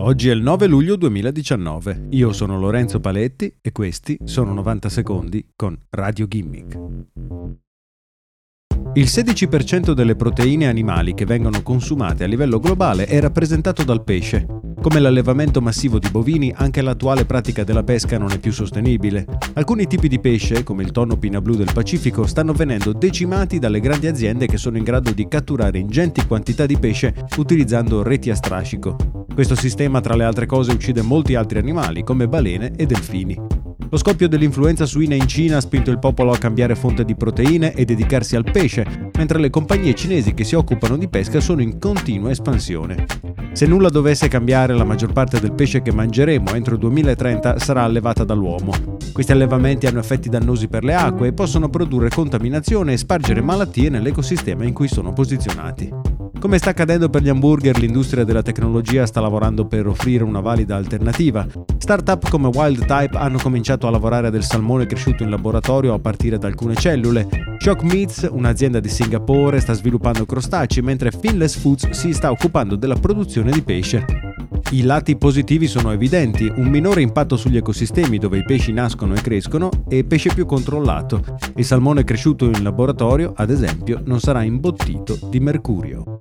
Oggi è il 9 luglio 2019. Io sono Lorenzo Paletti e questi sono 90 secondi con Radio Gimmick. Il 16% delle proteine animali che vengono consumate a livello globale è rappresentato dal pesce. Come l'allevamento massivo di bovini, anche l'attuale pratica della pesca non è più sostenibile. Alcuni tipi di pesce, come il tonno pina blu del Pacifico, stanno venendo decimati dalle grandi aziende che sono in grado di catturare ingenti quantità di pesce utilizzando reti a strascico. Questo sistema, tra le altre cose, uccide molti altri animali, come balene e delfini. Lo scoppio dell'influenza suina in Cina ha spinto il popolo a cambiare fonte di proteine e dedicarsi al pesce, mentre le compagnie cinesi che si occupano di pesca sono in continua espansione. Se nulla dovesse cambiare, la maggior parte del pesce che mangeremo entro il 2030 sarà allevata dall'uomo. Questi allevamenti hanno effetti dannosi per le acque e possono produrre contaminazione e spargere malattie nell'ecosistema in cui sono posizionati. Come sta accadendo per gli hamburger, l'industria della tecnologia sta lavorando per offrire una valida alternativa. Startup come Wild Type hanno cominciato a lavorare del salmone cresciuto in laboratorio a partire da alcune cellule. Shock Meats, un'azienda di Singapore, sta sviluppando crostacei, mentre Finless Foods si sta occupando della produzione di pesce. I lati positivi sono evidenti, un minore impatto sugli ecosistemi dove i pesci nascono e crescono e pesce più controllato. Il salmone cresciuto in laboratorio, ad esempio, non sarà imbottito di mercurio.